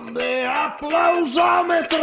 Grande applausometro!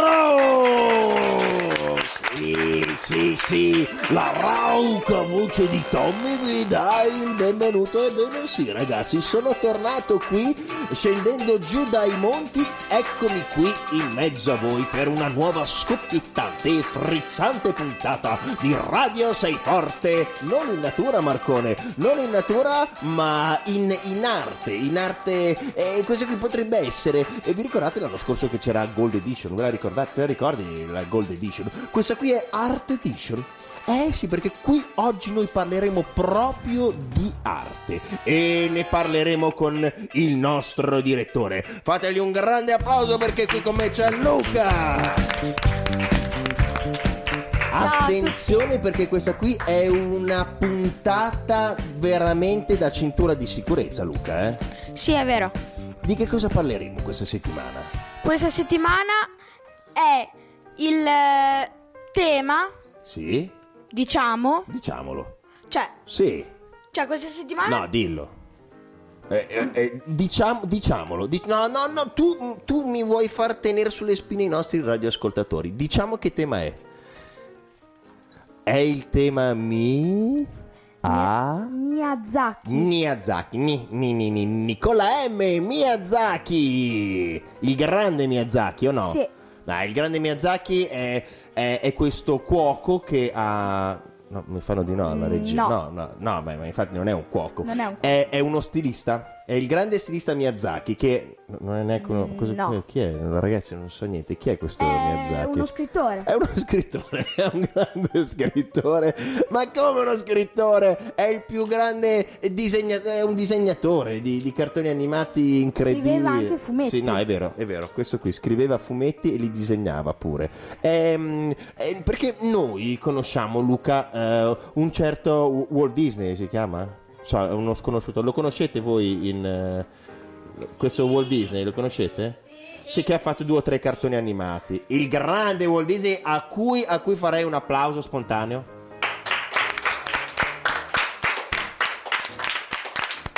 Sì, sì, sì, la rauca voce di Tommy vi dà il benvenuto. Ebbene sì, ragazzi, sono tornato qui, scendendo giù dai monti, eccomi qui in mezzo a voi per una nuova scoppiettante e frizzante puntata di Radio Sei Forte, non in natura, Marcone, non in natura, ma in, in arte, in arte, eh, questo qui potrebbe essere, e vi ricordate l'anno scorso che c'era Gold Edition, ve la ricordate, te la ricordi la Gold Edition? Questa qui è Art Edition. Eh sì, perché qui oggi noi parleremo proprio di arte e ne parleremo con il nostro direttore. Fategli un grande applauso perché qui con me c'è Luca. Attenzione perché questa qui è una puntata veramente da cintura di sicurezza, Luca. Eh? Sì, è vero. Di che cosa parleremo questa settimana? Questa settimana è il eh, tema, Sì? Diciamo, Diciamolo. cioè, Sì. cioè questa settimana No, dillo. Eh, eh, eh, diciam- diciamolo. Di- no, no, no, tu, tu mi vuoi far tenere sulle spine i nostri radioascoltatori. Diciamo che tema è. È il tema mi... A... Miyazaki. Miyazaki, ni, ni, ni, ni, Nicola M. Miyazaki, il grande Miyazaki o no? Sì. No, il grande Miyazaki è, è- è questo cuoco che ha... No, mi fanno di no alla Mm, regia. no. No, no, no, beh, ma infatti non è un cuoco. Non è un È, è uno stilista. È il grande stilista Miyazaki che... Non è neanche uno... cosa- no. Chi è? Ragazzi, non so niente. Chi è questo È Miyazaki? uno scrittore. È uno scrittore, è un grande scrittore. Ma come uno scrittore? È il più grande disegnatore, è un disegnatore di, di cartoni animati incredibili. Scriveva anche fumetti. Sì, no, è vero, è vero. Questo qui scriveva fumetti e li disegnava pure. Ehm, eh, perché noi conosciamo, Luca, eh, un certo Walt Disney si chiama? So, è uno sconosciuto. Lo conoscete voi in... eh, questo Walt Disney, lo conoscete? Sì, che ha fatto due o tre cartoni animati. Il grande Walt Disney a cui, a cui farei un applauso spontaneo.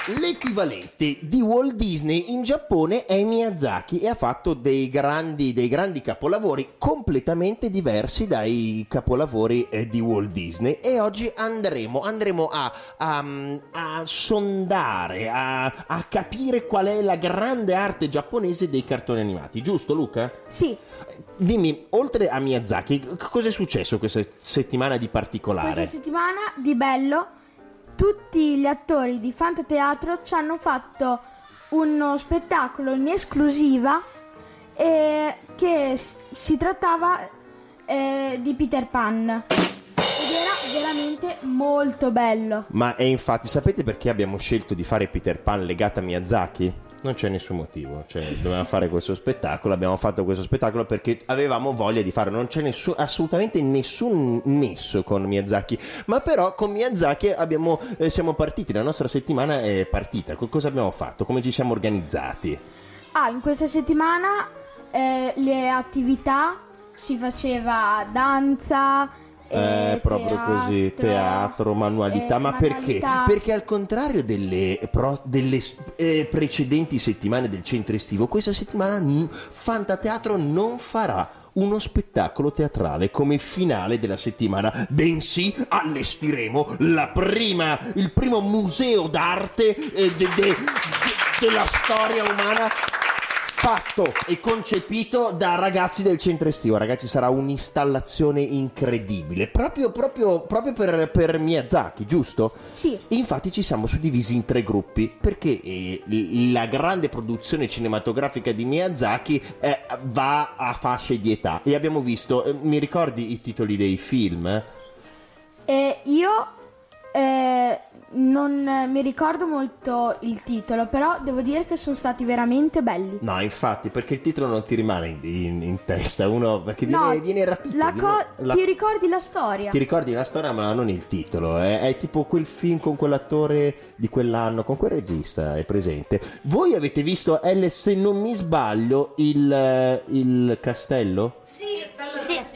L'equivalente di Walt Disney in Giappone è Miyazaki e ha fatto dei grandi, dei grandi capolavori completamente diversi dai capolavori eh, di Walt Disney e oggi andremo, andremo a, a- a sondare, a, a capire qual è la grande arte giapponese dei cartoni animati, giusto Luca? Sì, Dimmi, oltre a Miyazaki, cosa è successo questa settimana di particolare? questa settimana di bello tutti gli attori di Fantateatro ci hanno fatto uno spettacolo in esclusiva eh, che si trattava eh, di Peter Pan ed era veramente molto bello. Ma e infatti sapete perché abbiamo scelto di fare Peter Pan legata a Miyazaki? Non c'è nessun motivo, cioè dovevamo fare questo spettacolo, abbiamo fatto questo spettacolo perché avevamo voglia di farlo, non c'è nessun- assolutamente nessun nesso con Miyazaki, ma però con Miyazaki abbiamo, eh, siamo partiti, la nostra settimana è partita, Co- cosa abbiamo fatto, come ci siamo organizzati? Ah, in questa settimana eh, le attività si faceva danza. Eh, proprio così, teatro, manualità, eh, ma perché? Perché al contrario delle, pro- delle, eh, precedenti settimane del centro estivo, questa settimana n- Fantateatro non farà uno spettacolo teatrale come finale della settimana, bensì allestiremo la prima, il primo museo d'arte eh, de- de- de- della storia umana fatto e concepito da ragazzi del centro estivo. Ragazzi, sarà un'installazione incredibile. Proprio, proprio, proprio per, per Miyazaki, giusto? Sì. Infatti ci siamo suddivisi in tre gruppi perché eh, la grande produzione cinematografica di Miyazaki eh, va a fasce di età e abbiamo visto, eh, mi ricordi i titoli dei film? E io eh, non mi ricordo molto il titolo, però devo dire che sono stati veramente belli. No, infatti, perché il titolo non ti rimane in, in- in testa, uno perché No, viene, viene rapito. la viene- co- la- ti ricordi la storia? Ti ricordi la storia, ma non il titolo. È, è tipo quel film con quell'attore di quell'anno, con quel regista, è presente. Voi avete visto, L, se non mi sbaglio, il, eh, il castello?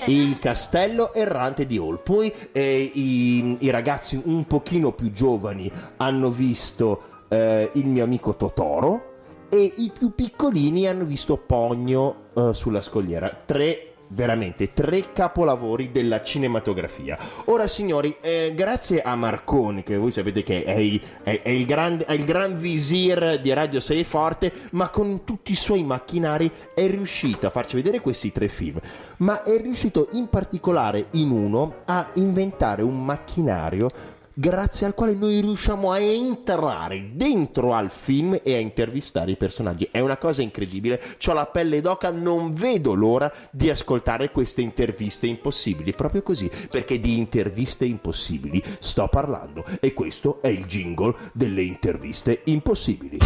Il castello errante di Hall. Poi i, i ragazzi un pochino più giovani hanno visto eh, il mio amico Totoro. e i più piccolini hanno visto Pogno eh, sulla scogliera. Tre veramente tre capolavori della cinematografia. Ora, signori, eh, grazie a Marconi, che voi sapete che è il, è, è il, grande, è il gran visir di Radio 6 Forte, ma con tutti i suoi macchinari è riuscito a farci vedere questi tre film. Ma è riuscito in particolare in uno a inventare un macchinario grazie al quale noi riusciamo a entrare dentro al film e a intervistare i personaggi. È una cosa incredibile, ho la pelle d'oca, non vedo l'ora di ascoltare queste interviste impossibili, proprio così, perché di interviste impossibili sto parlando e questo è il jingle delle interviste impossibili.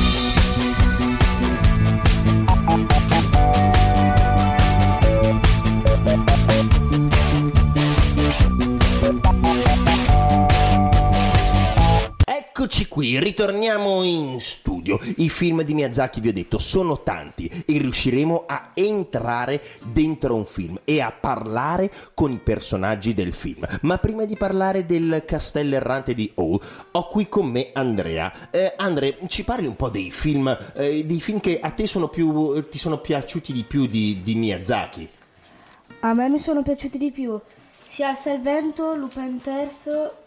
Eccoci qui, ritorniamo in studio. I film di Miyazaki, vi ho detto, sono tanti e riusciremo a entrare dentro un film e a parlare con i personaggi del film. Ma prima di parlare del castello errante di Hall, ho qui con me Andrea. Eh, Andre, ci parli un po' dei film, eh, dei film che a te sono più, ti sono piaciuti di più di, di Miyazaki? A me mi sono piaciuti di più sia Alza il vento, Lupin Terzo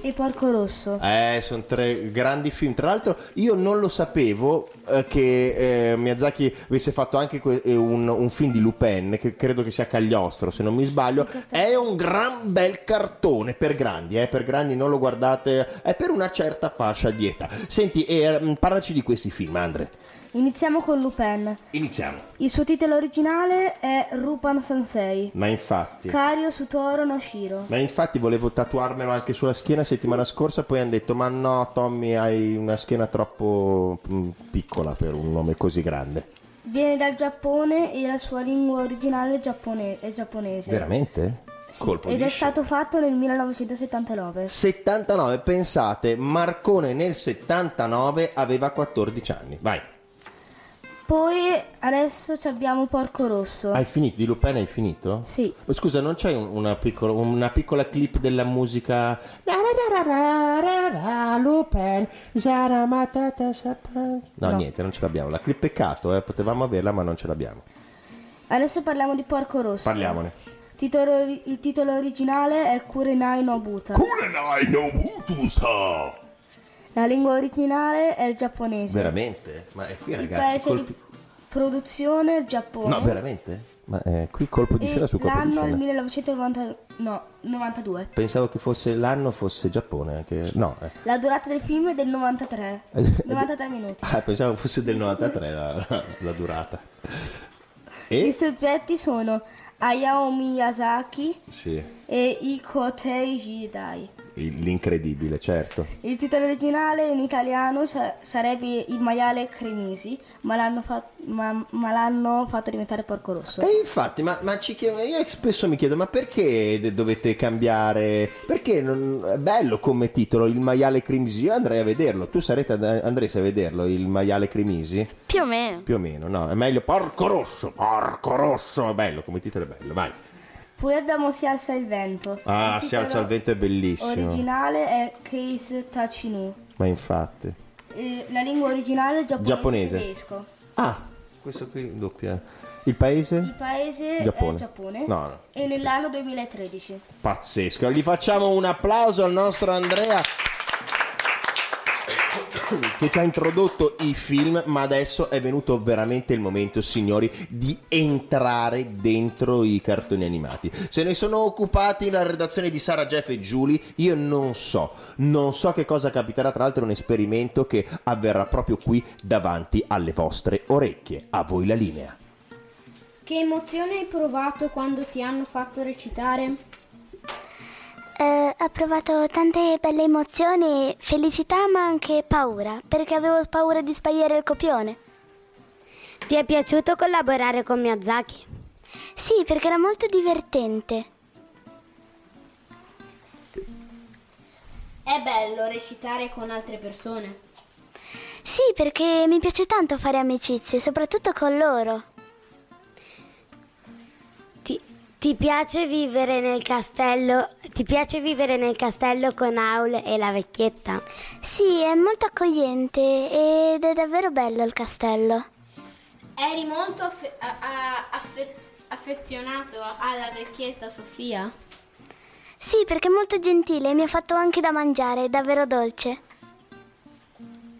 e Porco Rosso. Eh, sono tre grandi film. Tra l'altro, io non lo sapevo eh, che eh, Miyazaki avesse fatto anche que- eh, un, un, film di Lupin, che credo che sia Cagliostro, se non mi sbaglio. È un gran bel cartone per grandi, eh, per grandi non lo guardate, è per una certa fascia di età. Senti, eh, parlaci di questi film, Andre. Iniziamo con Lupin. Iniziamo. Il suo titolo originale è Rupan Sansei. Ma infatti. Kario Sutoro no Shiro. Ma infatti volevo tatuarmelo anche sulla schiena settimana scorsa, poi hanno detto "Ma no, Tommy, hai una schiena troppo mm, piccola per un nome così grande". Viene dal Giappone e la sua lingua originale è, giappone- è giapponese. Veramente? Sì, ed è stato fatto nel 1979. 79, pensate, Marcone nel 79 aveva 14 anni. Vai. Poi adesso abbiamo Porco Rosso. Hai finito? Di Lupin hai finito? Sì. Oh, Scusa, non c'è un- una, piccola, una piccola clip della musica? Lupin, Sapan- No, No. niente, non ce l'abbiamo. La clip peccato, eh, potevamo averla, ma non ce l'abbiamo. Adesso parliamo di Porco Rosso. Parliamone. Titolo ori- il titolo originale è Kurenai no Buta. Kurenai no Butusa! La lingua originale è il giapponese. Veramente? Ma è qui Il ragazzi, paese colpi- di produzione il Giappone. No, veramente? Ma eh, qui colpo di E scena su colpo di l'anno è il scena. 1992. Pensavo che fosse l'anno fosse Giappone, anche... no. eh. La durata del film è del 93. 93 minuti. Ah, pensavo fosse del 93 la, la- la durata. I E? soggetti sono Hayao Miyazaki Sì, e Ikotei Jidai. Il- l'incredibile, certo. Il titolo originale in italiano sa- sarebbe Il maiale cremisi, ma l'hanno, fa- ma- ma l'hanno fatto diventare Porco Rosso. E infatti, ma, ma ci chiedo- io spesso mi chiedo, ma perché de- dovete cambiare? Perché non- è bello come titolo, il maiale crimisi? Io andrei a vederlo. Tu sarete, andresti a vederlo, il maiale crimisi? Più o meno. Più o meno, no? È meglio Porco Rosso, Porco Rosso, è bello, come titolo è bello, vai. Poi abbiamo Si alza il vento. Ah, si alza il vento è bellissimo. originale è Case Tachinu. Ma infatti. La lingua originale è giapponese, Giapponese. tedesco. Ah, questo qui doppia. Il paese? Il paese Giappone. è Giappone. No, no. E nell'anno 2013. Pazzesco. Gli facciamo un applauso al nostro Andrea che ci ha introdotto i film, ma adesso è venuto veramente il momento, signori, di entrare dentro i cartoni animati. Se ne sono occupati la redazione di Sara, Jeff e Julie, io non so, non so che cosa capiterà, tra l'altro è un esperimento che avverrà proprio qui davanti alle vostre orecchie. A voi la linea. Che emozione hai provato quando ti hanno fatto recitare? Eh, ho provato tante belle emozioni, felicità ma anche paura, perché avevo paura di sbagliare il copione. Ti è piaciuto collaborare con Miyazaki? Sì, perché era molto divertente. È bello recitare con altre persone. Sì, perché mi piace tanto fare amicizie, soprattutto con loro. Ti, piace vivere nel castello? Ti piace vivere nel castello con Aul e la vecchietta? Sì, è molto accogliente ed è davvero bello il castello. Eri molto affe- a- a- affe- affezionato alla vecchietta Sofia? Sì, perché è molto gentile e mi ha fatto anche da mangiare, è davvero dolce.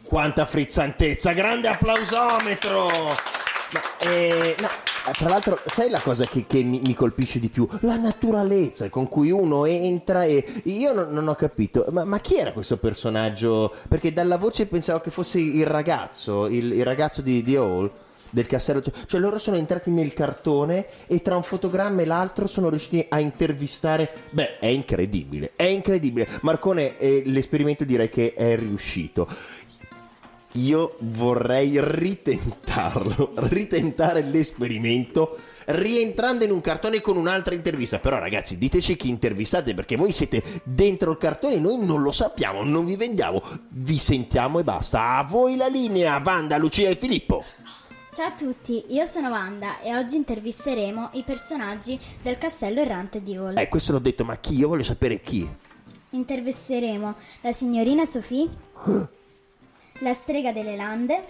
Quanta frizzantezza, grande applausometro! Ma, eh, no, eh, tra l'altro, sai la cosa che, che mi, mi colpisce di più? La naturalezza con cui uno entra e io non, non ho capito, ma, ma chi era questo personaggio? Perché dalla voce pensavo che fosse il ragazzo, il, il ragazzo di, di Hall del castello, cioè, cioè loro sono entrati nel cartone e tra un fotogramma e l'altro sono riusciti a intervistare, beh è incredibile, è incredibile, Marcone eh, l'esperimento direi che è riuscito. Io vorrei ritentarlo, ritentare l'esperimento rientrando in un cartone con un'altra intervista. Però ragazzi, diteci chi intervistate perché voi siete dentro il cartone, noi non lo sappiamo, non vi vendiamo, vi sentiamo e basta. A voi la linea, Wanda, Lucia e Filippo. Ciao a tutti, io sono Wanda e oggi intervisteremo i personaggi del castello errante di Hall. Eh, questo l'ho detto, ma chi? Io voglio sapere chi. Intervisteremo la signorina Sophie, la strega delle lande,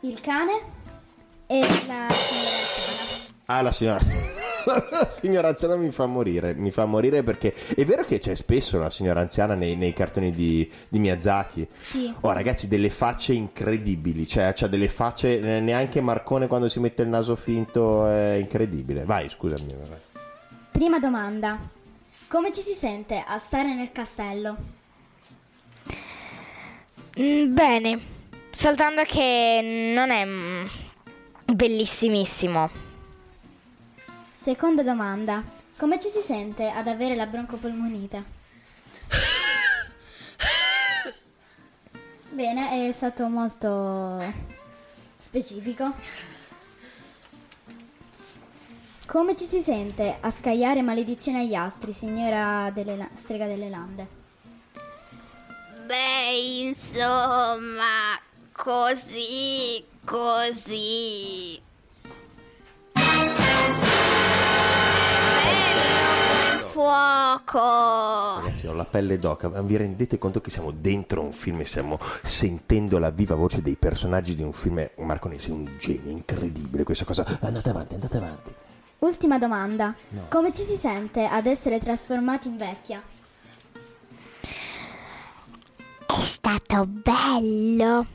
il cane e la signora anziana. Ah, la signora. la signora anziana mi fa morire, mi fa morire perché è vero che c'è spesso la signora anziana nei, nei cartoni di, di Miyazaki. Sì. Oh, ragazzi, delle facce incredibili. Cioè, c'ha delle facce. Neanche Marcone quando si mette il naso finto è incredibile. Vai, scusami. vai. Prima domanda. Come ci si sente a stare nel castello? Mm, Bene, soltanto che non è mm, bellissimissimo. Seconda domanda. Come ci si sente ad avere la broncopolmonite? Bene, è stato molto specifico. Come ci si sente a scagliare maledizioni agli altri, signora delle la- strega delle lande? Insomma, così, così. È bello quel fuoco. Ragazzi, ho la pelle d'oca. Ma vi rendete conto che siamo dentro un film e stiamo sentendo la viva voce dei personaggi di un film? Marcone, sei un genio, incredibile questa cosa. Andate avanti, andate avanti. Ultima domanda. Come ci si sente ad essere trasformati in vecchia? È stato bello.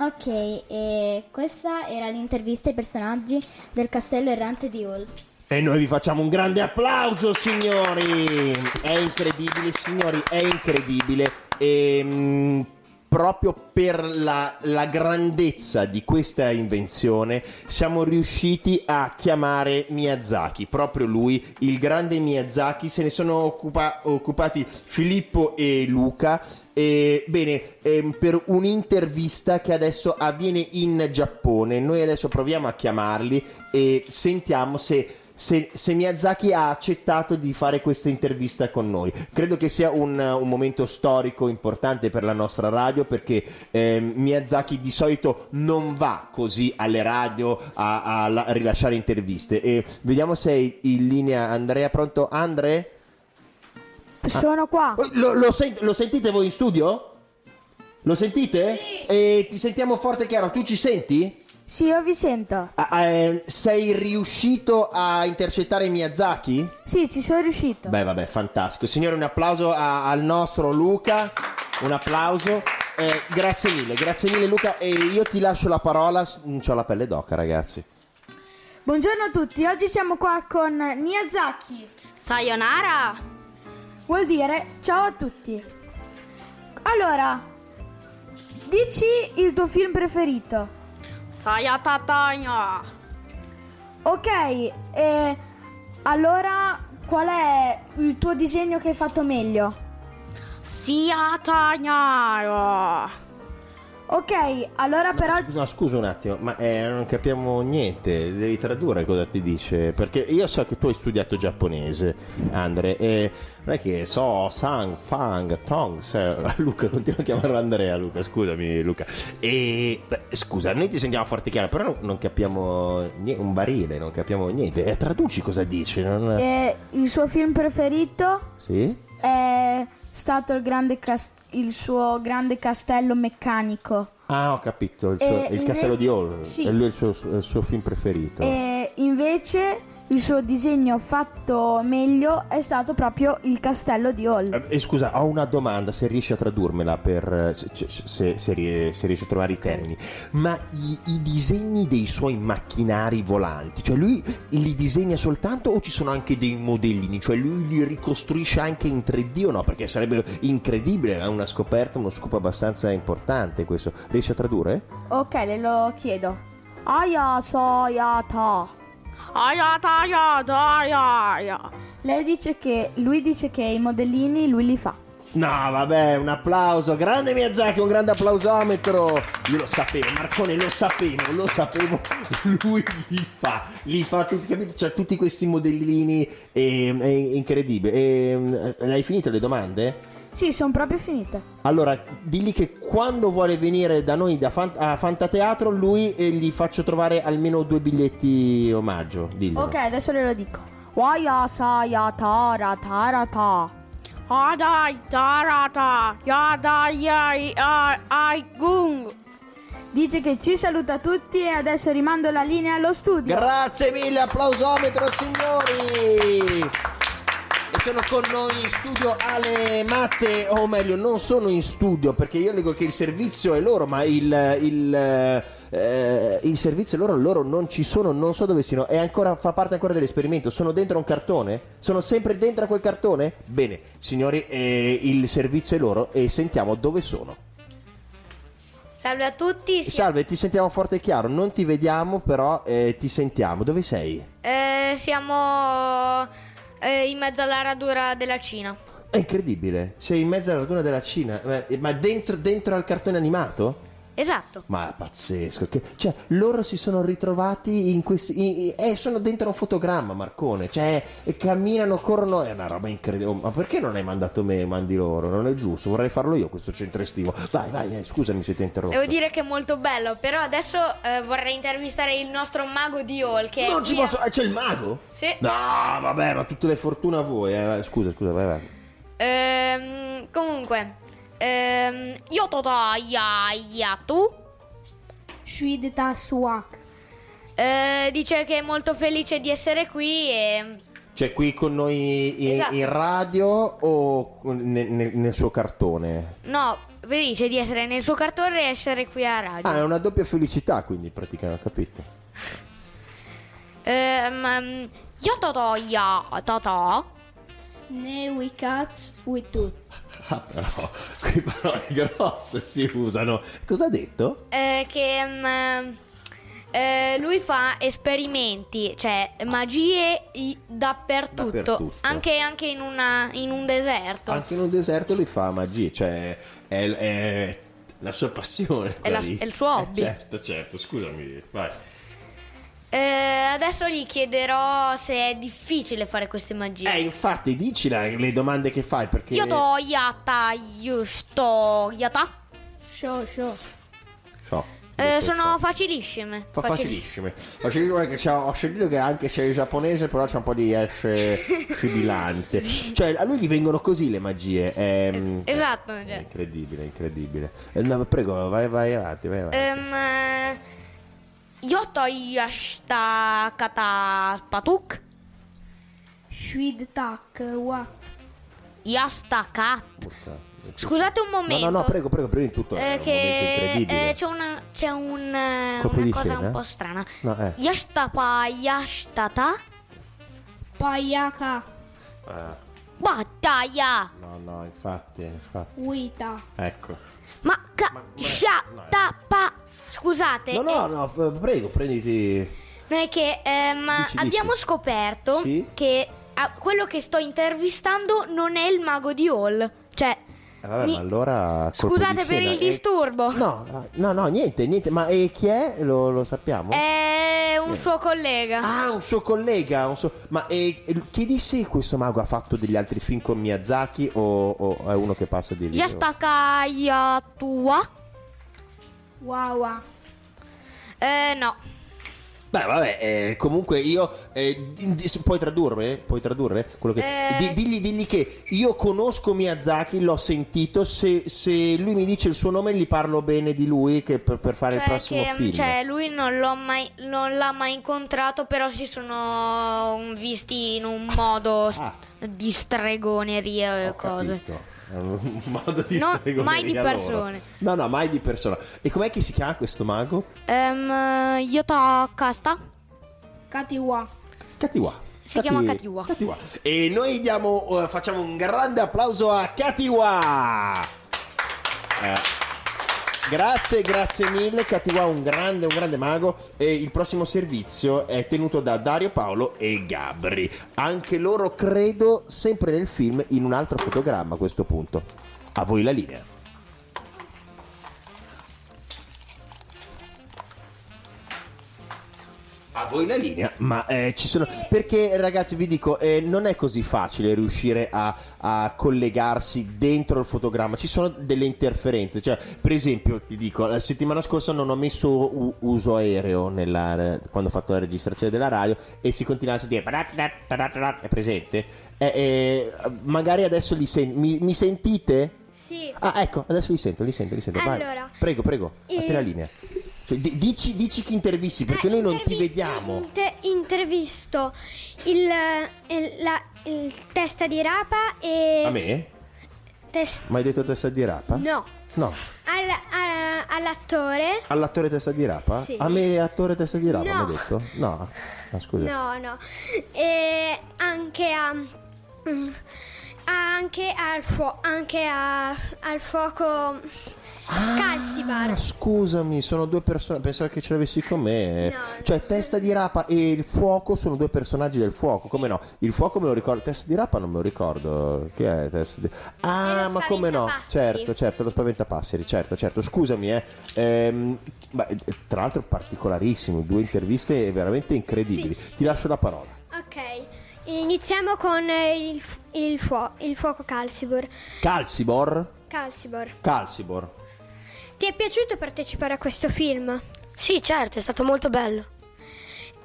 Ok, e questa era l'intervista ai personaggi del castello errante di Hall. E noi vi facciamo un grande applauso, signori! È incredibile, signori, è incredibile. E proprio per la, la grandezza di questa invenzione siamo riusciti a chiamare Miyazaki, proprio lui, il grande Miyazaki. Se ne sono occupa- occupati Filippo e Luca. E, bene, ehm, per un'intervista che adesso avviene in Giappone, noi adesso proviamo a chiamarli e sentiamo se se, se Miyazaki ha accettato di fare questa intervista con noi. Credo che sia un, un momento storico importante per la nostra radio perché ehm, Miyazaki di solito non va così alle radio a, a la- a rilasciare interviste. E vediamo se è in linea Andrea. Pronto? Andre? Sono qua. Oh, Lo, lo sent- lo sentite voi in studio? Lo sentite? E ti sentiamo forte e chiaro. Tu ci senti? Sì, io vi sento. Ah, eh, sei riuscito a intercettare Miyazaki? Sì, ci sono riuscito. Beh, vabbè, fantastico. Signore, un applauso a- al nostro Luca. Un applauso. Eh, grazie mille, grazie mille Luca. E io ti lascio la parola. Ho la pelle d'oca, ragazzi. Buongiorno a tutti, oggi siamo qua con Miyazaki. Sayonara. Vuol dire ciao a tutti. Allora, dici il tuo film preferito. Sayatatanya. Ok, e allora qual è il tuo disegno che hai fatto meglio? Siatanya. Ok, allora però Scusa, scusa un attimo, ma eh, non capiamo niente, devi tradurre cosa ti dice, perché io so che tu hai studiato giapponese, Andre, e non è che so, sang, fang, tong, se- Luca, continua a chiamarlo Andrea, Luca, scusami Luca, e beh, scusa, noi ti sentiamo forte chiaro, però non, non capiamo niente, un barile, non capiamo niente, e traduci cosa dice, non... eh, il suo film preferito? Sì? è stato il, grande cas- il suo grande castello meccanico. Ah, ho capito, il, suo- il castello di Hall, sì. è lui il suo, il suo film preferito. E invece il suo disegno fatto meglio è stato proprio il castello di Hall. Eh, eh, scusa, ho una domanda, se riesci a tradurmela per eh, se, se- se- se rie- se riesci a trovare i termini. Ma i, i disegni dei suoi macchinari volanti, cioè lui li disegna soltanto o ci sono anche dei modellini? Cioè lui li ricostruisce anche in 3D o no? Perché sarebbe incredibile, è una scoperta, uno scopo abbastanza importante questo. Riesci a tradurre? Ok, le lo chiedo. Aya soyata. Ayata, ayata, ayata. Lei dice che lui dice che i modellini lui li fa. No, vabbè, un applauso. Grande Miyazaki, un grande applausometro. Io lo sapevo, Marcone, lo sapevo, lo sapevo. Lui li fa, li fa tutti, capito? C'ha tutti questi modellini, e, è incredibile. E, eh, hai finito le domande? Sì, sono proprio finite. Allora, digli che quando vuole venire da noi da Fan- a Fantateatro, lui eh, gli faccio trovare almeno due biglietti omaggio. Diglielo. Ok, adesso le lo dico. Waya sayata ratarata. Adai, tarata, yada, yai, ai, ai, gung. Dice che ci saluta tutti e adesso rimando la linea allo studio. Grazie mille, applausometro signori! Sono con noi in studio Ale Matte, o meglio, non sono in studio perché io leggo che il servizio è loro, ma il, il, eh, il servizio è loro, loro non ci sono, non so dove siano, è ancora, fa parte ancora dell'esperimento, sono dentro un cartone? Sono sempre dentro a quel cartone? Bene, signori, eh, il servizio è loro e sentiamo dove sono. Salve a tutti, si- Salve, ti sentiamo forte e chiaro, non ti vediamo però eh, ti sentiamo, dove sei? eh, siamo eh, in mezzo alla radura della Cina. È incredibile, sei in mezzo alla raduna della Cina, eh, ma dentro, dentro al cartone animato? Esatto. Ma è pazzesco, che- cioè loro si sono ritrovati in questi... in- eh, sono dentro un fotogramma, Marcone, cioè camminano, corrono, è una roba incredibile. Ma perché non hai mandato me, mandi loro? Non è giusto, vorrei farlo io questo centro estivo. Vai, vai, eh, scusami se ti ho interrotto. Devo dire che è molto bello, però adesso eh, vorrei intervistare il nostro mago di Hall che Non ci a- posso... eh, c'è il mago? Sì. No, vabbè, ma tutte le fortune a voi. eh. Scusa, scusa, vai, vai. Ehm, comunque, ehm, io tota ya ya tu Shuideta suak. eh, dice che è molto felice di essere qui e Cioè, qui con noi in, Esatto. in radio o nel, nel- nel suo cartone? no, felice di essere nel suo cartone e essere qui a radio. Ah, è una doppia felicità, quindi praticamente, ho capito. Ehm, io tota ya tota Ne we cats we tut. Ah, però, qui parole grosse si usano. Cosa ha detto? eh, che mm, eh, lui fa esperimenti, cioè magie i- dappertutto, Dappertutto. Anche, anche in, una- in un deserto. Anche in un deserto lui fa magie, cioè è, è la sua passione. È la- quella lì. è il suo Eh, hobby. certo, certo, scusami, vai. Eh, adesso gli chiederò se è difficile fare queste magie. Eh, infatti, dici la- le domande che fai perché... Io to yata giusto yata. Show, show. So, Eh, detto sono so. facilissime. Fa Facil- facilissime. Facilissime perché ho sentito che anche se è giapponese, però c'è un po' di S sibilante. Cioè, a lui gli vengono così le magie. È, Esatto. è cioè. incredibile, incredibile. Eh, no, prego, vai, vai avanti, vai avanti. Ehm, eh, io to yashta kata spatuk. Shuidtak what? Yasta kat. Porca- Scusate un No, momento. no, no, prego, prego, prima di tutto. Eh, che eh, c'è una, c'è un, eh, una cosa scena? un po' strana. No, eh. Yashtapa yashtata Payaka Ah, battaglia. no, no, infatti, infatti. wita. Ecco. Ma ca shatapa. Scusate, No, no, no, f- prego, prenditi. non è che ehm, Dici, abbiamo dici. scoperto Sì? che ah, quello che sto intervistando non è il mago di Hall. Cioè, Eh, vabbè, Mi- ma allora Scusate per il E- disturbo. No, ah, no, no, niente, niente. Ma e chi è? Lo, lo sappiamo? È un suo collega. Ah, un suo collega. un suo- Ma chiedi se questo mago ha fatto degli altri film con Miyazaki o, o è uno che passa di lì? Yastaka Yatua? Wow. Eh, no. Beh, vabbè, eh, comunque io. eh, di- di- puoi tradurre? Puoi tradurre? Quello che, Eh. di- digli, digli che io conosco Miyazaki, l'ho sentito. Se, se lui mi dice il suo nome, gli parlo bene di lui che per, per fare il Cioè, prossimo che, film. cioè, lui non, l'ho mai, non l'ha mai incontrato, però si sono visti in un modo Ah. di stregoneria e cose. capito. È un modo di No, stregoneria mai di loro. persone. No, no, mai di persona. E com'è che si chiama questo mago? Ehm, Yota Kasta? Katiwa. Katiwa. Si chiama Katiwa. Katiwa. E noi diamo, eh, facciamo un grande applauso a Katiwa. Eh, Grazie, grazie mille. Katiwa, un grande, un grande mago. E il prossimo servizio è tenuto da Dario Paolo e Gabri. Anche loro, credo, sempre nel film, in un altro fotogramma a questo punto. A voi la linea. A voi la linea, ma eh, ci sono. Perché ragazzi, vi dico, eh, non è così facile riuscire a, a collegarsi dentro il fotogramma. Ci sono delle interferenze. Cioè, per esempio, ti dico, la settimana scorsa non ho messo u- uso aereo nella- quando ho fatto la registrazione della radio e si continua a sentire. È presente? Eh, eh, magari adesso li sen- mi, mi sentite? Sì. Ah, ecco, adesso li sento, li sento, li sento. Vai. Allora, prego, prego, a te eh, la linea. Cioè, di- dici, dici chi intervisti, perché Eh, noi non ti vediamo. inter- intervisto il, il- la- il testa di rapa e... A me? tes- Ma hai detto testa di rapa? no. No. Al- a- all'attore. All'attore testa di rapa? Sì. A me attore testa di rapa, No. mi hai detto? No. Ah, scusa. No, no. E anche a... mm, Anche al, fuo- anche a- al fuoco Ah, scusami, sono due persone. Pensavo che ce l'avessi con me. No, cioè, testa di rapa e il fuoco sono due personaggi del fuoco. Come no? Il fuoco me lo ricordo. Testa di rapa non me lo ricordo. Che è testa di Ah, ma come no? Certo, certo, lo spaventapasseri. Certo, certo. Scusami, eh. Ehm, ma, eh, tra l'altro, particolarissimo. Due interviste veramente incredibili. Ti lascio la parola. Ok. Iniziamo con il, il, fuo- il fuoco Calcibor. Calcibor. Calcibor. Calcibor. Ti è piaciuto partecipare a questo film? Sì, certo, è stato molto bello.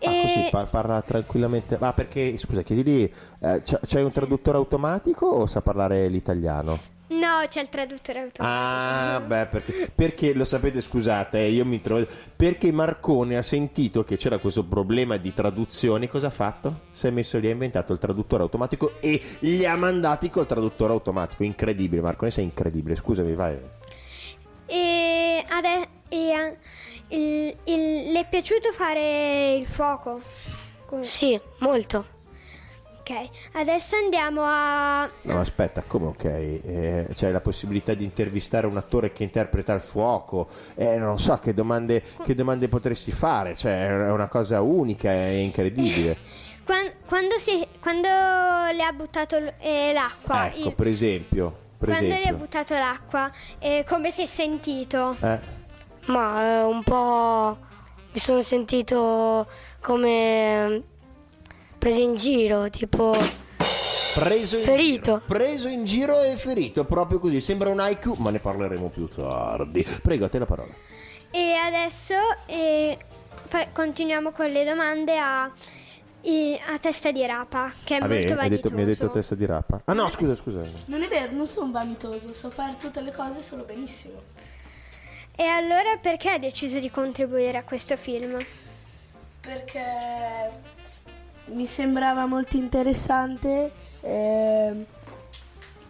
Ah, E- così par- parla tranquillamente. Ma perché, scusa, chiedili, eh, c'è, c'è un traduttore automatico o sa parlare l'italiano? No, c'è il traduttore automatico. Ah, beh, perché, perché lo sapete, scusate, eh, io mi trovo. Perché Marcone ha sentito che c'era questo problema di traduzioni, cosa ha fatto? Si è messo lì, ha inventato il traduttore automatico e li ha mandati col traduttore automatico. Incredibile, Marcone, sei incredibile. Scusami, vai. E, ade- e, il- il- le è piaciuto fare il fuoco? Com- Sì, molto. Ok, adesso andiamo a... No, aspetta, come ok? Eh, c'è la possibilità di intervistare un attore che interpreta il fuoco. Eh, non so che domande, che domande potresti fare. Cioè, è una cosa unica, è incredibile. Quan- quando, si, quando le ha buttato eh, l'acqua, ecco, il- per esempio. Per quando esempio. buttato l'acqua, eh, come si è sentito? Eh, Ma eh, un po' mi sono sentito come preso in giro, tipo preso in Ferito. giro. Preso in giro e ferito, proprio così. Sembra un haiku, ma ne parleremo più tardi. Prego, a te la parola. E adesso eh, continuiamo con le domande a, i- a testa di rapa, che è Ah, beh, molto hai vanitoso. detto, mi hai detto testa di rapa? Ah, no, scusa, scusa. Non è vero, non sono vanitoso, so fare tutte le cose solo benissimo. E allora perché ha deciso di contribuire a questo film? Perché mi sembrava molto interessante eh,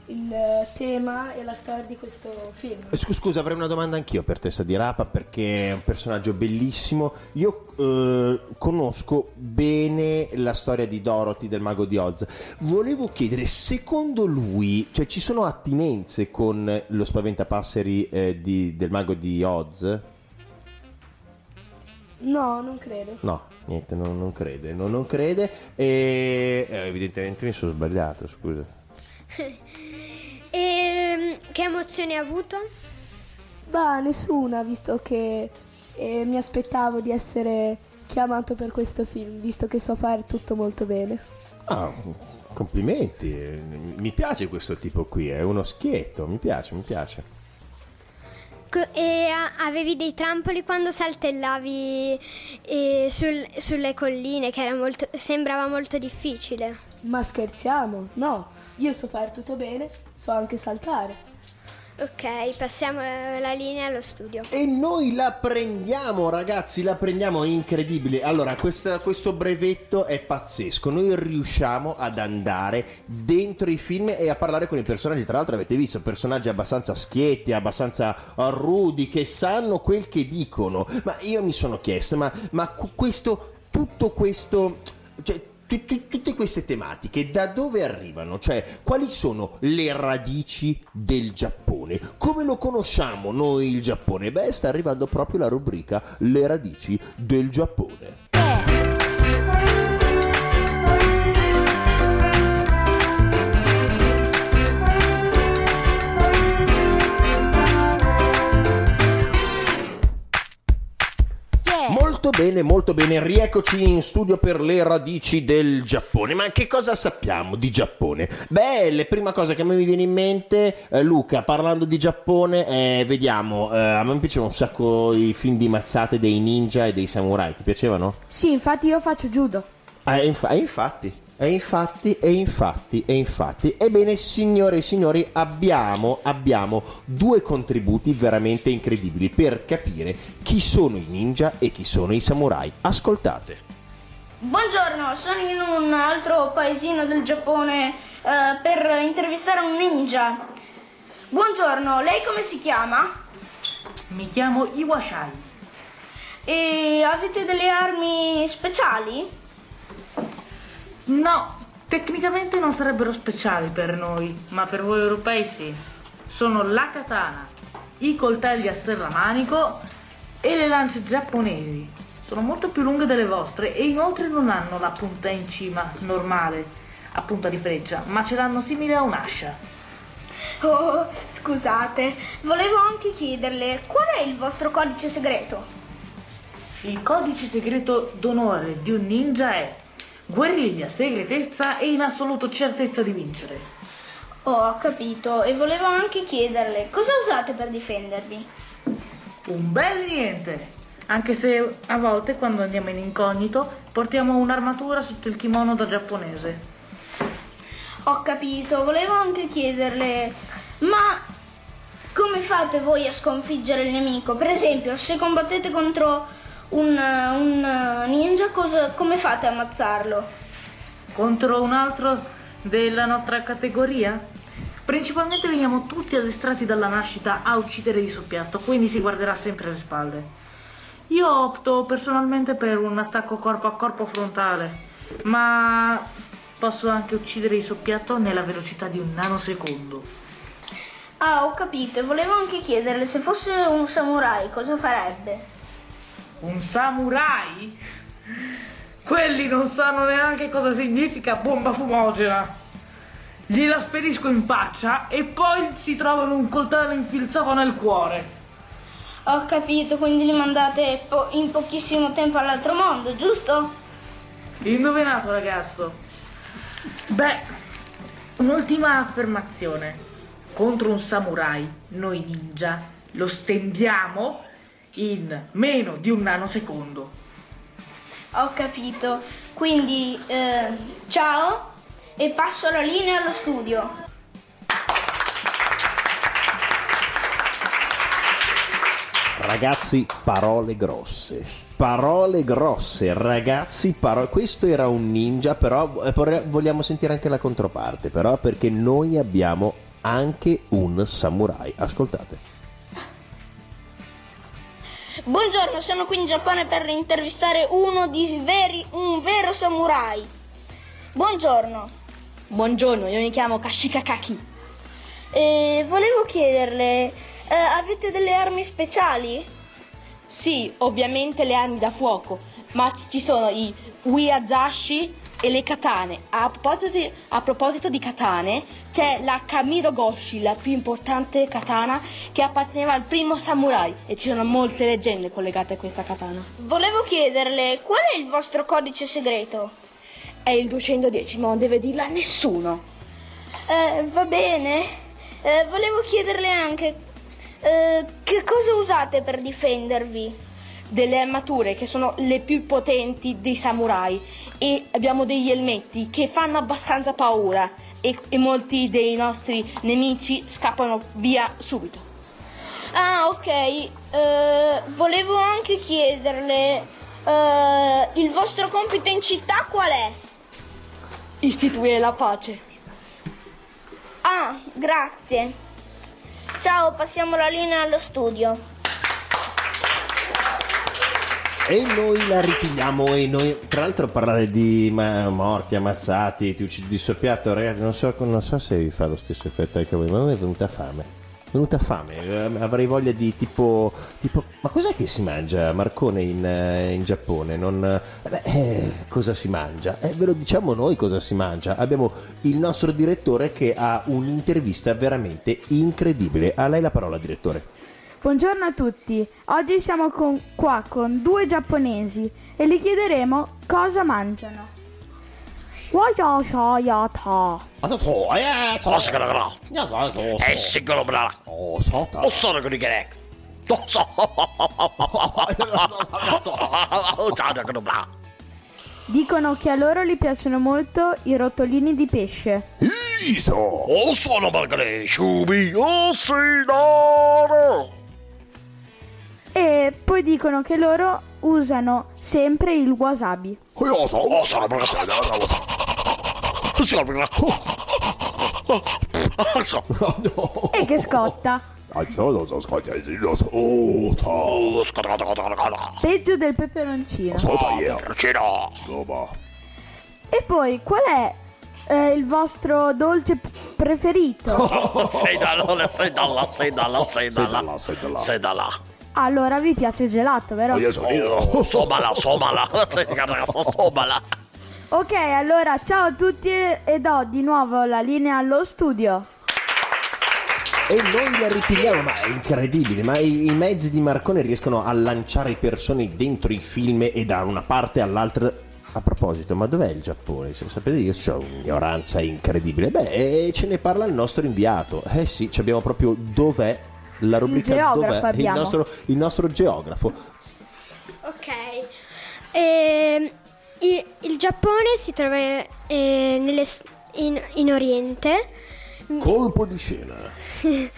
il tema e la storia di questo film. Eh, scu- Scusa, avrei una domanda anch'io per Testa di Rapa perché è un personaggio bellissimo. Io eh, conosco bene la storia di Dorothy del mago di Oz. Volevo chiedere, secondo lui, cioè ci sono attinenze con lo spaventapasseri eh, di- del mago di Oz? No, non credo. No, niente, non, non crede, non, non crede e eh, evidentemente mi sono sbagliato, scusa. E, che emozioni hai avuto? Bah, nessuna, visto che eh, mi aspettavo di essere chiamato per questo film, visto che so fare tutto molto bene. Ah, complimenti. Mi piace questo tipo qui, è uno schietto, mi piace, mi piace. E avevi dei trampoli quando saltellavi eh, sul- sulle colline, che era molto- sembrava molto difficile. Ma scherziamo? No, io so fare tutto bene, so anche saltare. Ok, passiamo la, la linea allo studio. E noi la prendiamo, ragazzi, la prendiamo, è incredibile. Allora, questa- questo brevetto è pazzesco. Noi riusciamo ad andare dentro i film e a parlare con i personaggi. Tra l'altro, avete visto personaggi abbastanza schietti, abbastanza rudi, che sanno quel che dicono. Ma io mi sono chiesto, ma, ma questo, tutto questo. Cioè, tu- tu- tutte queste tematiche da dove arrivano? Cioè, quali sono le radici del Giappone? Come lo conosciamo noi il Giappone? Beh, sta arrivando proprio la rubrica Le radici del Giappone. Molto bene, molto bene, rieccoci in studio per le radici del Giappone. Ma che cosa sappiamo di Giappone? Beh, la prima cosa che a me mi viene in mente, eh, Luca, parlando di Giappone, eh, vediamo, eh, a me piacevano un sacco i film di mazzate dei ninja e dei samurai, ti piacevano? Sì, infatti io faccio judo. Ah, inf- eh, infatti, e infatti, e infatti, e infatti. Ebbene, signore e signori, abbiamo, abbiamo due contributi veramente incredibili per capire chi sono i ninja e chi sono i samurai. Ascoltate. Buongiorno, sono in un altro paesino del Giappone eh, per intervistare un ninja. Buongiorno, lei come si chiama? Mi chiamo Iwashai. E avete delle armi speciali? No, tecnicamente non sarebbero speciali per noi, ma per voi europei sì. Sono la katana, i coltelli a serramanico e le lance giapponesi. Sono molto più lunghe delle vostre e inoltre non hanno la punta in cima normale, a punta di freccia, ma ce l'hanno simile a un'ascia. Oh, scusate, volevo anche chiederle qual è il vostro codice segreto? Il codice segreto d'onore di un ninja è guerriglia, segretezza e in assoluto certezza di vincere. Oh, ho capito, e volevo anche chiederle cosa usate per difendervi? Un bel niente! Anche se a volte quando andiamo in incognito portiamo un'armatura sotto il kimono da giapponese. Ho capito, volevo anche chiederle, ma come fate voi a sconfiggere il nemico? Per esempio, se combattete contro un, un ninja, cosa- come fate a ammazzarlo? Contro un altro della nostra categoria? Principalmente veniamo tutti addestrati dalla nascita a uccidere di soppiatto, quindi si guarderà sempre alle spalle. Io opto personalmente per un attacco corpo a corpo frontale, ma posso anche uccidere di soppiatto nella velocità di un nanosecondo. Ah, ho capito, volevo anche chiederle se fosse un samurai cosa farebbe? Un samurai? Quelli non sanno neanche cosa significa bomba fumogena. Gliela spedisco in faccia e poi si trovano un coltello infilzato nel cuore. Ho capito, quindi li mandate po- in pochissimo tempo all'altro mondo, giusto? Indovinato ragazzo. Beh, un'ultima affermazione. Contro un samurai, noi ninja, lo stendiamo in meno di un nanosecondo. Ho capito, quindi eh, ciao e passo la linea allo studio. Ragazzi, parole grosse. Parole grosse, ragazzi, paro- questo era un ninja, però eh, vogliamo sentire anche la controparte, però perché noi abbiamo anche un samurai. Ascoltate. Buongiorno, sono qui in Giappone per intervistare uno di veri, un vero samurai. Buongiorno. Buongiorno, io mi chiamo Kashikakaki. E volevo chiederle, eh, avete delle armi speciali? Sì, ovviamente le armi da fuoco, ma ci sono i Wiazashi, e le katane. A proposito, di, a proposito di katane, c'è la Kamiro Goshi, la più importante katana che apparteneva al primo samurai e ci sono molte leggende collegate a questa katana. Volevo chiederle qual è il vostro codice segreto? È il 210, ma non deve dirla a nessuno. Eh, va bene. Eh, volevo chiederle anche eh, che cosa usate per difendervi? Delle armature che sono le più potenti dei samurai e abbiamo degli elmetti che fanno abbastanza paura e, e molti dei nostri nemici scappano via subito. Ah, ok. Eh, volevo anche chiederle eh, il vostro compito in città qual è? Istituire la pace. Ah, grazie. Ciao, passiamo la linea allo studio. E noi la ripigliamo e noi, tra l'altro parlare di ma- morti, ammazzati, ti uccidi di soppiatto, ragazzi, non so, non so se vi fa lo stesso effetto anche a voi, ma a me è venuta fame. È venuta fame, eh, avrei voglia di tipo, tipo ma cos'è che si mangia Marcone in, eh, in Giappone? Non, eh, eh, cosa si mangia? Eh, ve lo diciamo noi cosa si mangia. Abbiamo il nostro direttore che ha un'intervista veramente incredibile. A lei la parola, direttore. Buongiorno a tutti, oggi siamo con- qua con due giapponesi e gli chiederemo cosa mangiano. E. Dicono che a loro gli piacciono molto i rotolini di pesce. Iso. O sono magre. Shubi. O sinaro. E poi dicono che loro usano sempre il wasabi. E che scotta. Peggio del peperoncino. E poi qual è eh, il vostro dolce preferito? Sei da là, sei da là, sei da là, sei da là. Sei da là. Allora vi piace il gelato, vero? Oh, somala, somala. Somala. Ok, allora ciao a tutti e do di nuovo la linea allo studio. E noi la ripigliamo, ma è incredibile, ma i, i mezzi di Marcone riescono a lanciare persone dentro i film e da una parte all'altra. A proposito, ma dov'è il Giappone? Se sapete che ho un'ignoranza incredibile. Beh, eh, ce ne parla il nostro inviato. Eh sì, ci abbiamo proprio dov'è la rubrica geografo dov'è il abbiamo. nostro, il nostro geografo. Ok. Ehm, il, il Giappone si trova eh, nelle in, in Oriente Colpo di scena.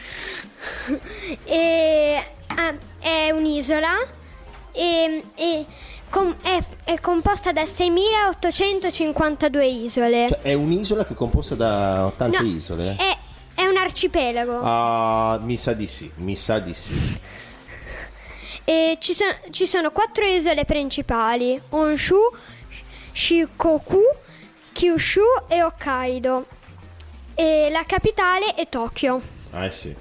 e ah, è un'isola e, e com- è, è composta da 6.852 isole. Cioè, è un'isola che è composta da tante No, isole? È, è un arcipelago. Ah, mi sa di sì, mi sa di sì. E ci, sono, ci sono quattro isole principali: Honshu, Shikoku, Kyushu e Hokkaido. E la capitale è Tokyo. Ah, eh sì.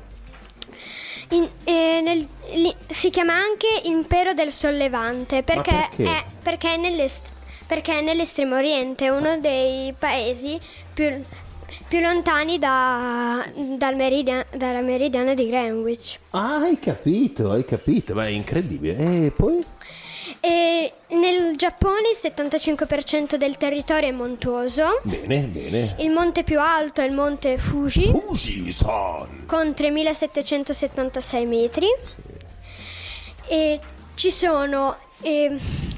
In- e nel- li- si chiama anche Impero del Sollevante perché, perché? È, perché, è perché è nell'estremo oriente, uno dei paesi più, più lontani da- dal meridia- dalla meridiana di Greenwich. Ah, hai capito, hai capito, ma è incredibile. E poi? E nel Giappone il 75% del territorio è montuoso. Bene, bene. Il monte più alto è il monte Fuji Fuji-san. con 3776 metri. E ci sono, ehm, c'è-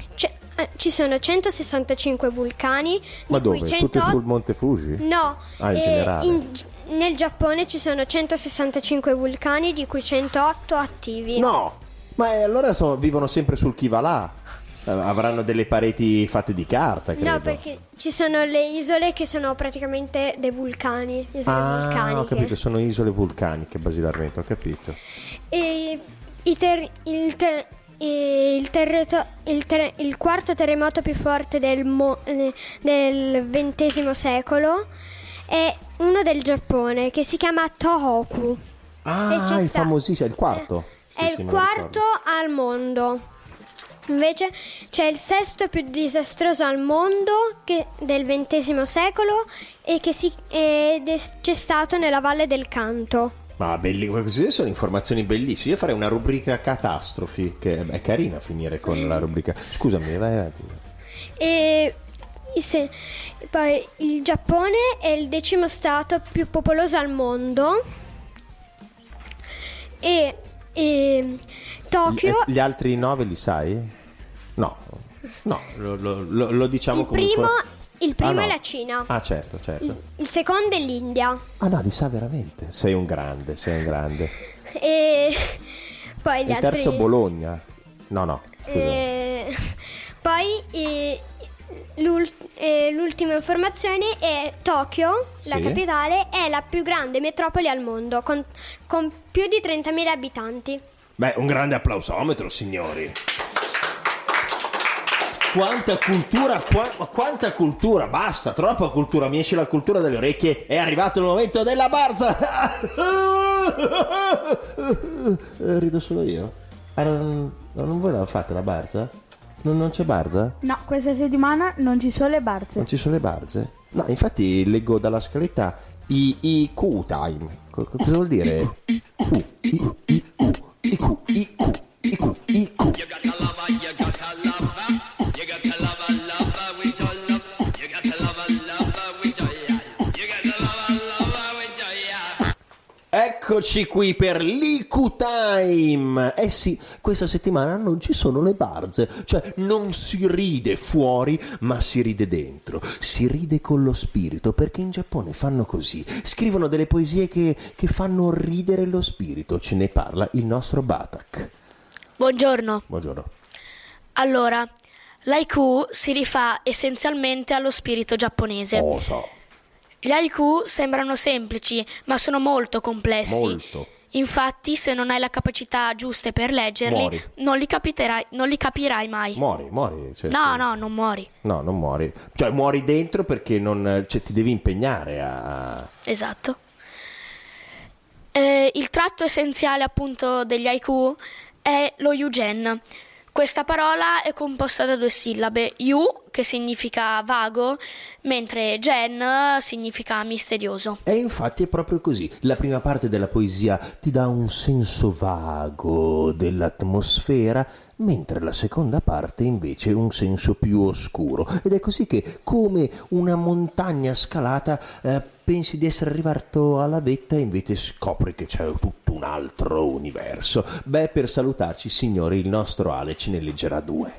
eh, ci sono 165 vulcani. Ma di cui dove? 108 Tutte sul Monte Fuji? No, Ah, in eh, generale. in- nel Giappone ci sono 165 vulcani, di cui 108 attivi. No, ma eh, allora sono- vivono sempre sul chi va là. Eh, Avranno delle pareti fatte di carta, credo. No, perché ci sono le isole che sono praticamente dei vulcani, isole Ah, vulcaniche. ho capito, sono isole vulcaniche basilarmente, ho capito. E i ter- il, te- e il terreto- il ter- il quarto terremoto più forte del, mo- eh, del XX secolo è uno del Giappone che si chiama Tohoku. Ah, sta- famosissimo, è il quarto. È Sì, sì, il quarto al mondo. Invece c'è il sesto più disastroso al mondo che- del XX secolo e che si, ed è c'è stato nella Valle del Canto. Ma belli, queste sono informazioni bellissime. Io farei una rubrica catastrofi, che è carina finire con la rubrica. Scusami, vai avanti. E se- poi il Giappone è il decimo stato più popoloso al mondo e, e Tokyo Gli, gli altri nove li sai? No, no, lo, lo- lo- diciamo il comunque. primo, il primo Ah, no. è la Cina, Ah, certo, certo. il, il secondo è l'India Ah, no, li sa veramente. Sei un grande, sei un grande. e poi gli Il altri terzo Bologna. No, no. Eh, poi eh, l'ul- eh, l'ultima informazione è Tokyo, la Sì. capitale, è la più grande metropoli al mondo con, con più di 30.000 abitanti. Beh, un grande applausometro, signori. Quanta cultura, qua- ma quanta cultura, basta, troppa cultura, mi esce la cultura dalle orecchie, è arrivato il momento della barza. Eh, Rido solo io. Ah, non, non voi la fate la barza? Non, non c'è barza? No, questa settimana non ci sono le barze. Non ci sono le barze? No, infatti leggo dalla scaletta i, i Q time. Co- co- cosa vuol dire? Q, I, I, Q, I, Q, I, Eccoci qui per l'IQ Time! Eh sì, questa settimana non ci sono le barze, cioè non si ride fuori, ma si ride dentro. Si ride con lo spirito, perché in Giappone fanno così. Scrivono delle poesie che, che fanno ridere lo spirito. Ce ne parla il nostro Batak. Buongiorno. Buongiorno. Allora, l'haiku si rifà essenzialmente allo spirito giapponese. Oh, so. Gli haiku sembrano semplici, ma sono molto complessi. Molto. Infatti, se non hai la capacità giuste per leggerli, non li, capiterai- non li capirai mai. Muori, muori. cioè, no, sì. no, non muori. No, non muori. Cioè, muori dentro perché non, cioè, ti devi impegnare a... Esatto. Eh, il tratto essenziale appunto degli haiku è lo yugen. Questa parola è composta da due sillabe, yu che significa vago, mentre gen significa misterioso. E infatti è proprio così. La prima parte della poesia ti dà un senso vago dell'atmosfera, mentre la seconda parte invece un senso più oscuro. Ed è così che, come una montagna scalata, eh, pensi di essere arrivato alla vetta e invece scopri che c'è tutto un altro universo. Beh, per salutarci, signori, il nostro Ale ce ne leggerà due.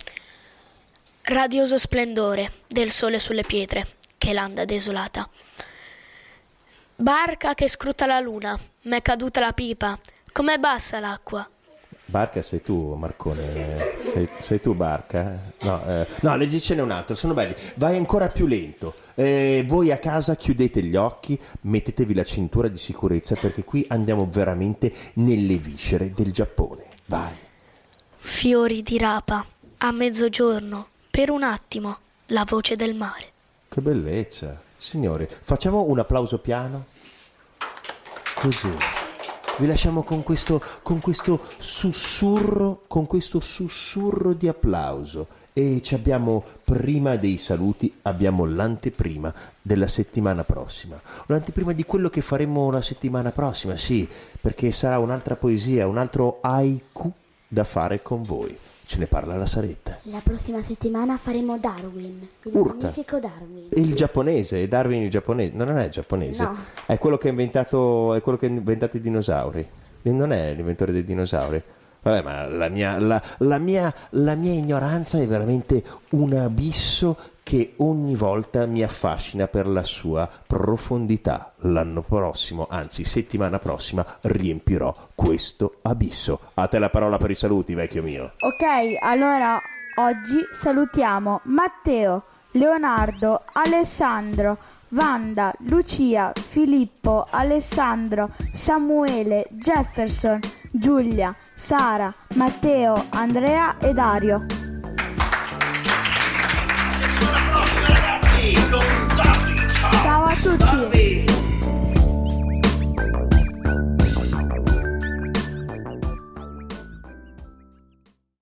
Radioso splendore del sole sulle pietre, che landa desolata. Barca che scruta la luna, m'è caduta la pipa, com'è bassa l'acqua. Barca sei tu, Marcone. Sei, sei tu, Barca? No, eh, no, leggicene un altro, sono belli. Vai ancora più lento. Eh, voi a casa chiudete gli occhi, mettetevi la cintura di sicurezza perché qui andiamo veramente nelle viscere del Giappone. Vai. Fiori di rapa, a mezzogiorno, per un attimo, la voce del mare. Che bellezza. Signori, facciamo un applauso piano. Così. Vi lasciamo con questo, con questo sussurro, con questo sussurro di applauso. E ci abbiamo, prima dei saluti, abbiamo l'anteprima della settimana prossima. L'anteprima di quello che faremo la settimana prossima, sì, perché sarà un'altra poesia, un altro haiku da fare con voi. Ce ne parla la Saretta. La prossima settimana faremo Darwin, il Urca. magnifico Darwin. Il giapponese, Darwin il giapponese, no, non è il giapponese, No. è quello che ha inventato, è quello che ha inventato i dinosauri. Non è l'inventore dei dinosauri. Vabbè, ma la mia, la, la mia, la mia ignoranza è veramente un abisso che ogni volta mi affascina per la sua profondità. L'anno prossimo, anzi settimana prossima, riempirò questo abisso. A te la parola per i saluti, vecchio mio. Ok, allora oggi salutiamo Matteo, Leonardo, Alessandro, Wanda, Lucia, Filippo, Alessandro, Samuele, Jefferson, Giulia, Sara, Matteo, Andrea e Dario. Ciao a tutti!